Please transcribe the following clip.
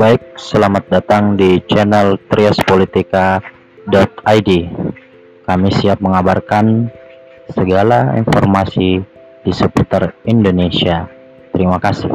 Baik, selamat datang di channel triaspolitika.id. Kami siap mengabarkan segala informasi di seputar Indonesia. Terima kasih.